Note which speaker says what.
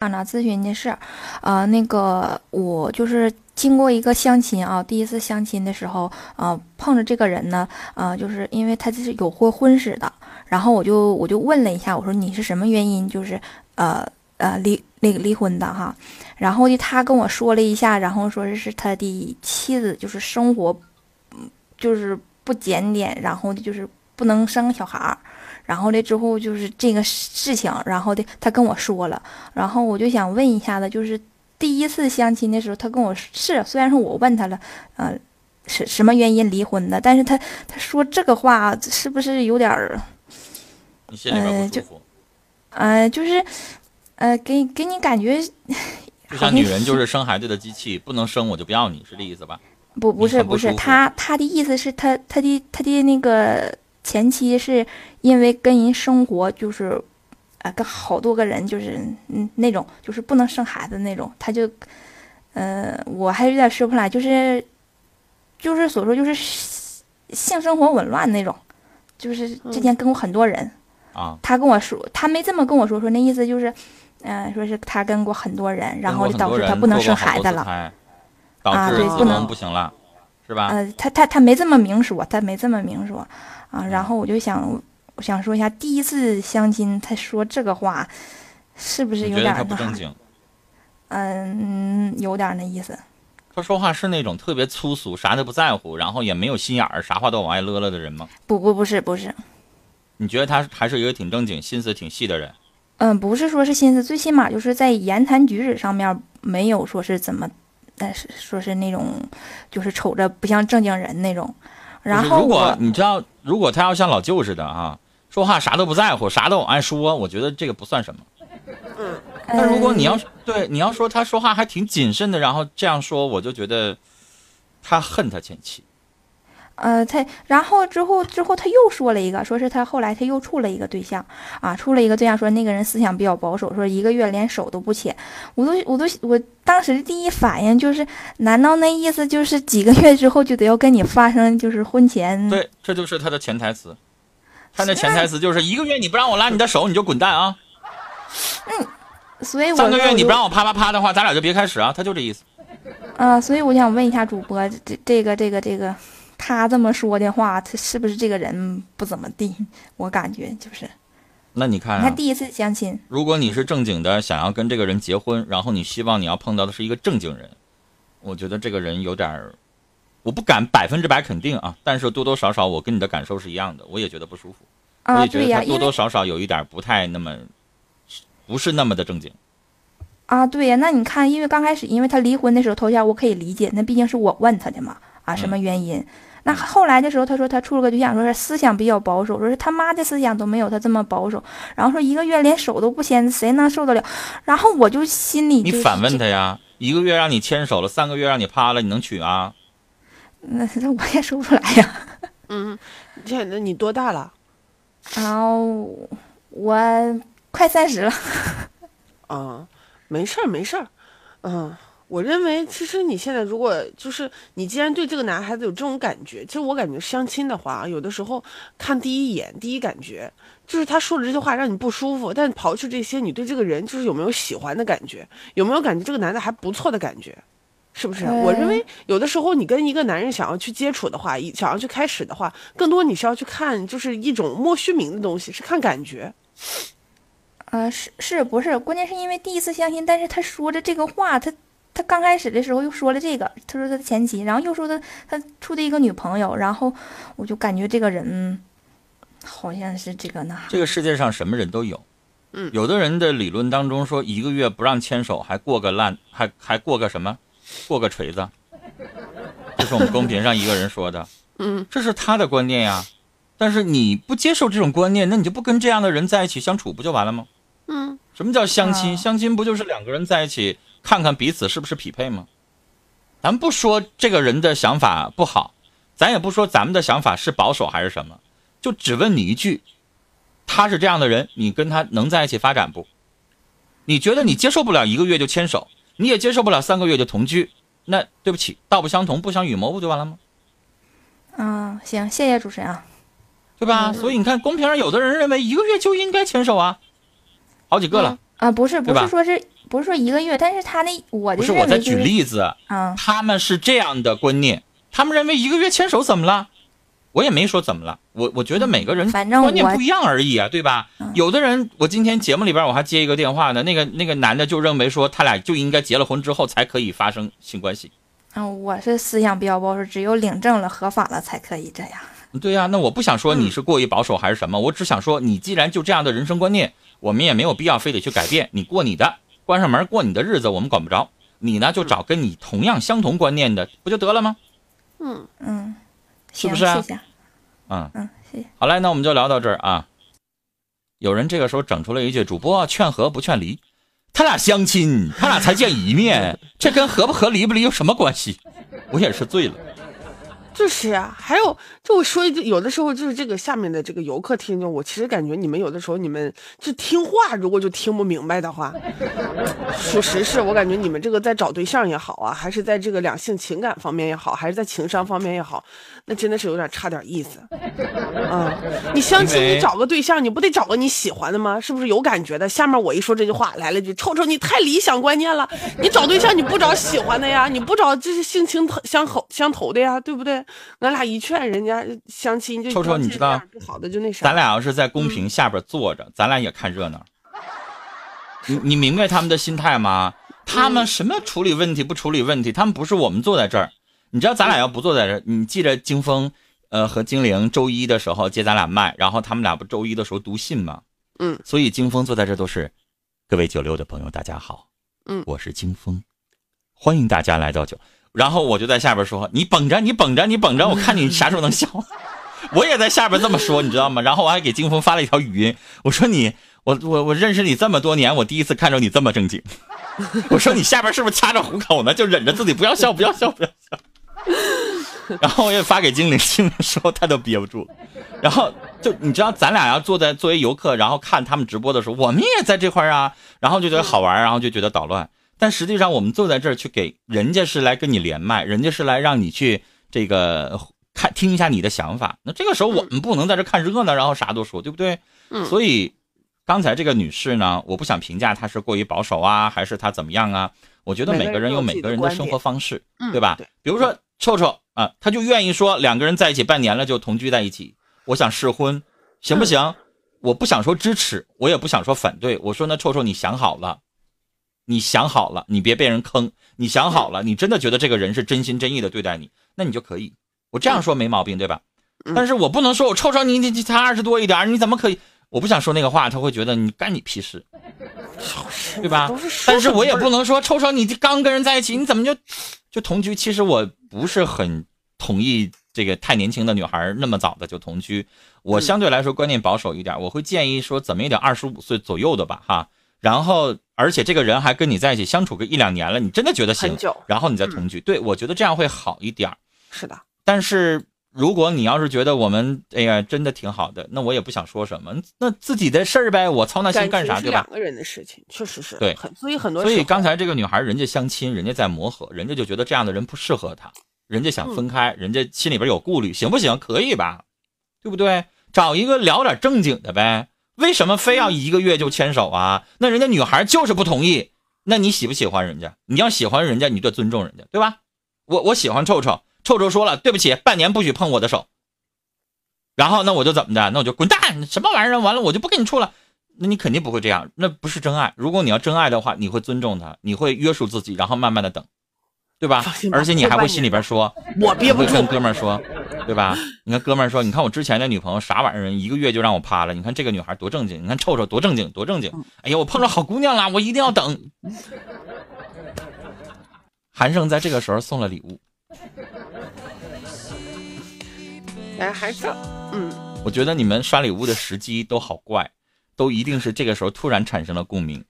Speaker 1: 想呢咨询的是，呃，那个我就是经过一个相亲啊，第一次相亲的时候，呃，碰着这个人呢，呃，就是因为他这是有过婚史的，然后我就我就问了一下，我说你是什么原因，就是呃呃离那个离婚的哈，然后呢他跟我说了一下，然后说是是他的妻子就是生活，嗯，就是不检点，然后就是不能生小孩儿。然后呢，之后就是这个事情，然后的他跟我说了，然后我就想问一下子，就是第一次相亲的时候，他跟我是虽然说我问他了，呃，是什么原因离婚的，但是他他说这个话是不是有点儿，
Speaker 2: 呃，就，
Speaker 1: 呃，就是，呃，给给你感觉，
Speaker 2: 就像女人就是生孩子的机器，不能生我就不要你，是这意思吧？
Speaker 1: 不，不是，不是，他他的意思是他他的他的那个。前期是因为跟人生活，就是，啊，跟好多个人，就是嗯那种，就是不能生孩子那种，他就，呃，我还有点说不来，就是，就是所说就是性生活紊乱那种，就是之前跟过很多人，
Speaker 2: 啊，
Speaker 1: 他跟我说，他没这么跟我说，说那意思就是，嗯，说是他跟过很多人，然后就导致他不能生孩子了，
Speaker 2: 啊，
Speaker 1: 对，不能
Speaker 2: 不行了，是吧？
Speaker 1: 呃，他他他没这么明说，他没这么明说。啊，然后我就想，我想说一下，第一次相亲他说这个话，是不是有点
Speaker 2: 不正经？
Speaker 1: 嗯，有点那意思。
Speaker 2: 他说话是那种特别粗俗，啥都不在乎，然后也没有心眼儿，啥话都往外勒勒的人吗？
Speaker 1: 不不不是不是。
Speaker 2: 你觉得他还是一个挺正经、心思挺细的人？
Speaker 1: 嗯，不是说是心思，最起码就是在言谈举止上面没有说是怎么，但是说是那种，就是瞅着不像正经人那种。然后
Speaker 2: 如果你知道。如果他要像老舅似的啊，说话啥都不在乎，啥都往外说，我觉得这个不算什么。嗯，但如果你要对你要说他说话还挺谨慎的，然后这样说，我就觉得他恨他前妻。
Speaker 1: 呃，他然后之后之后他又说了一个，说是他后来他又处了一个对象啊，处了一个对象，说那个人思想比较保守，说一个月连手都不牵。我都我都我当时的第一反应就是，难道那意思就是几个月之后就得要跟你发生就是婚前？
Speaker 2: 对，这就是他的潜台词。他的潜台词就是一个月你不让我拉你的手，你就滚蛋啊。
Speaker 1: 嗯，所以
Speaker 2: 三个月你不让我啪啪啪的话，咱俩就别开始啊。他就这意思。
Speaker 1: 啊，所以我想问一下主播，这这个这个这个。他这么说的话，他是不是这个人不怎么地？我感觉就是。
Speaker 2: 那你看，
Speaker 1: 他第一次相亲。
Speaker 2: 如果你是正经的，想要跟这个人结婚，然后你希望你要碰到的是一个正经人，我觉得这个人有点儿，我不敢百分之百肯定啊，但是多多少少我跟你的感受是一样的，我也觉得不舒服。
Speaker 1: 啊，
Speaker 2: 我也觉得他多多少少有一点不太那么，不是那么的正经。
Speaker 1: 啊，对呀，那你看，因为刚开始，因为他离婚的时候，头前我可以理解，那毕竟是我问他的嘛，啊，什么原因？那后来的时候，他说他处了个对象，说是思想比较保守，说是他妈的思想都没有他这么保守。然后说一个月连手都不牵，谁能受得了？然后我就心里
Speaker 2: 你反问他呀，一个月让你牵手了，三个月让你趴了，你能娶啊？
Speaker 1: 那那我也说不出来呀。
Speaker 3: 嗯，现在你多大了？
Speaker 1: 后我快三十了。
Speaker 3: 啊，没事儿没事儿，嗯。我认为，其实你现在如果就是你既然对这个男孩子有这种感觉，其实我感觉相亲的话，有的时候看第一眼、第一感觉，就是他说的这些话让你不舒服。但刨去这些，你对这个人就是有没有喜欢的感觉，有没有感觉这个男的还不错的感觉，是不是？我认为有的时候你跟一个男人想要去接触的话，想要去开始的话，更多你是要去看，就是一种莫须名的东西，是看感觉。
Speaker 1: 啊，是是不是？关键是因为第一次相亲，但是他说的这个话，他。他刚开始的时候又说了这个，他说他的前妻，然后又说他他处的一个女朋友，然后我就感觉这个人好像是这个呢。
Speaker 2: 这个世界上什么人都有，
Speaker 3: 嗯，
Speaker 2: 有的人的理论当中说一个月不让牵手，还过个烂，还还过个什么，过个锤子，这是我们公屏上一个人说的，
Speaker 3: 嗯，
Speaker 2: 这是他的观念呀。但是你不接受这种观念，那你就不跟这样的人在一起相处，不就完了吗？
Speaker 3: 嗯，
Speaker 2: 什么叫相亲？相亲不就是两个人在一起？看看彼此是不是匹配吗？咱不说这个人的想法不好，咱也不说咱们的想法是保守还是什么，就只问你一句：他是这样的人，你跟他能在一起发展不？你觉得你接受不了一个月就牵手，你也接受不了三个月就同居，那对不起，道不相同不相与谋不就完了吗？
Speaker 1: 嗯，行，谢谢主持人啊，
Speaker 2: 对吧？所以你看，公屏上有的人认为一个月就应该牵手啊，好几个了。
Speaker 1: 啊，不是，不是说是不是说一个月，但是他那我的
Speaker 2: 不是我在举例子，
Speaker 1: 嗯，
Speaker 2: 他们是这样的观念，他们认为一个月牵手怎么了？我也没说怎么了，我我觉得每个人观念不一样而已啊，对吧？
Speaker 1: 嗯
Speaker 2: 有的人，我今天节目里边我还接一个电话呢，那个那个男的就认为说他俩就应该结了婚之后才可以发生性关系。
Speaker 1: 嗯，我是思想比较保守，只有领证了、合法了才可以这样。
Speaker 2: 对呀、那我不想说
Speaker 1: 嗯
Speaker 2: 你是过于保守还是什么，我只想说你既然就这样的人生观念，我们也没有必要非得去改变，你过你的，关上门过你的日子，我们管不着。你呢就找跟你同样相同观念的，不就得了吗？
Speaker 3: 嗯，
Speaker 1: 嗯，
Speaker 2: 是不是啊
Speaker 1: 谢谢。
Speaker 2: 嗯，
Speaker 1: 嗯，谢谢。
Speaker 2: 好嘞，那我们就聊到这儿啊。有人这个时候整出了一句：“主播劝和不劝离，他俩相亲，他俩才见一面，这跟合不合离不离有什么关系？”我也是醉了。
Speaker 3: 就是啊、还有，就我说一句，有的时候就是这个下面的这个游客听众，我其实感觉你们有的时候你们就听话，如果就听不明白的话，属实是我感觉你们这个在找对象也好啊，还是在这个两性情感方面也好，还是在情商方面也好，那真的是有点差点意思。啊、你相亲你找个对象，你不得找个你喜欢的吗？是不是有感觉的？下面我一说这句话，来了句：“臭臭，你太理想观念了。你找对象你不找喜欢的呀，你不找就是性情相投相投的呀，对不对？俺俩一劝人家相亲就
Speaker 2: 臭臭你知道
Speaker 3: 不好的就那啥。
Speaker 2: 咱俩要是在公屏下边坐着，咱俩也看热闹。你你明白他们的心态吗？他们什么处理问题不处理问题？他们不是我们坐在这儿。你知道咱俩要不坐在这儿，你记着金峰，呃和精灵周一的时候接咱俩麦，然后他们俩不周一的时候读信吗？
Speaker 3: 嗯，
Speaker 2: 所以金峰坐在这儿都是，各位九六的朋友大家好，
Speaker 3: 嗯
Speaker 2: 我是金峰，欢迎大家来到九。然后我就在下边说，你绷着，你绷着，你绷着，我看你啥时候能笑。我也在下边这么说，你知道吗？然后我还给金峰发了一条语音，我说你，我我我认识你这么多年，我第一次看着你这么正经。我说你下边是不是掐着虎口呢？就忍着自己不要笑，不要笑，不要笑。然后我也发给精灵，精灵说他都憋不住。然后就你知道，咱俩要坐在作为游客，然后看他们直播的时候，我们也在这块儿啊，然后就觉得好玩，然后就觉得捣乱。但实际上，我们坐在这儿去给人家是来跟你连麦，人家是来让你去这个看听一下你的想法。那这个时候我们不能在这看热闹，然后啥都说，对不对？
Speaker 3: 嗯
Speaker 2: 所以刚才这个女士呢，我不想评价她是过于保守啊，还是她怎么样啊？我觉得
Speaker 3: 每个
Speaker 2: 人有每个人的生活方式，
Speaker 3: 嗯
Speaker 2: 对吧？
Speaker 3: 对
Speaker 2: 比如说臭臭啊，他就愿意说两个人在一起半年了就同居在一起，我想试婚，行不
Speaker 3: 嗯
Speaker 2: 行？我不想说支持，我也不想说反对。我说那臭臭，你想好了，你想好了，你别被人坑。你想好了，你真的觉得这个人是真心真意的对待你，那你就可以。我这样说没毛病，对吧？
Speaker 3: 嗯
Speaker 2: 但是我不能说我臭臭你你你才二十多一点，你怎么可以？我不想说那个话，他会觉得你干你屁事，对吧但是我也不能说臭臭你刚跟人在一起，你怎么就就同居？其实我不是很同意这个太年轻的女孩那么早的就同居。我相对来说观念保守一点，我会建议说怎么也得二十五岁左右的吧，哈。然后，而且这个人还跟你在一起相处个一两年了，你真的觉得行
Speaker 3: 很久，
Speaker 2: 然后你再同居，对我觉得这样会好一点儿。
Speaker 3: 是的，
Speaker 2: 但是如果你要是觉得我们哎呀真的挺好的，那我也不想说什么，那自己的事儿呗，我操那心干啥，对吧？
Speaker 3: 两个人的事情，确实是
Speaker 2: 对
Speaker 3: 很，所以很多
Speaker 2: 所以刚才这个女孩，人家相亲，人家在磨合，人家就觉得这样的人不适合她，人家想分开，人家心里边有顾虑，行不行？可以吧？对不对？找一个聊点正经的呗。为什么非要一个月就牵手啊？那人家女孩就是不同意，那你喜不喜欢人家？你要喜欢人家，你就尊重人家，对吧？我我喜欢臭臭，臭臭说了，对不起，半年不许碰我的手。然后那我就怎么的？那我就滚蛋！什么玩意儿？完了我就不跟你处了。那你肯定不会这样，那不是真爱。如果你要真爱的话，你会尊重他，你会约束自己，然后慢慢的等，对吧而且你还会心里边说，
Speaker 3: 我憋不住
Speaker 2: 跟，哥们儿说，对吧？你看哥们儿说，你看我之前的女朋友啥玩意儿，一个月就让我趴了。你看这个女孩多正经，你看臭臭多正经，多正经。哎呀，我碰着好姑娘了，我一定要等。韩胜在这个时候送了礼物，
Speaker 3: 哎，还是嗯，
Speaker 2: 我觉得你们刷礼物的时机都好怪，都一定是这个时候突然产生了共鸣。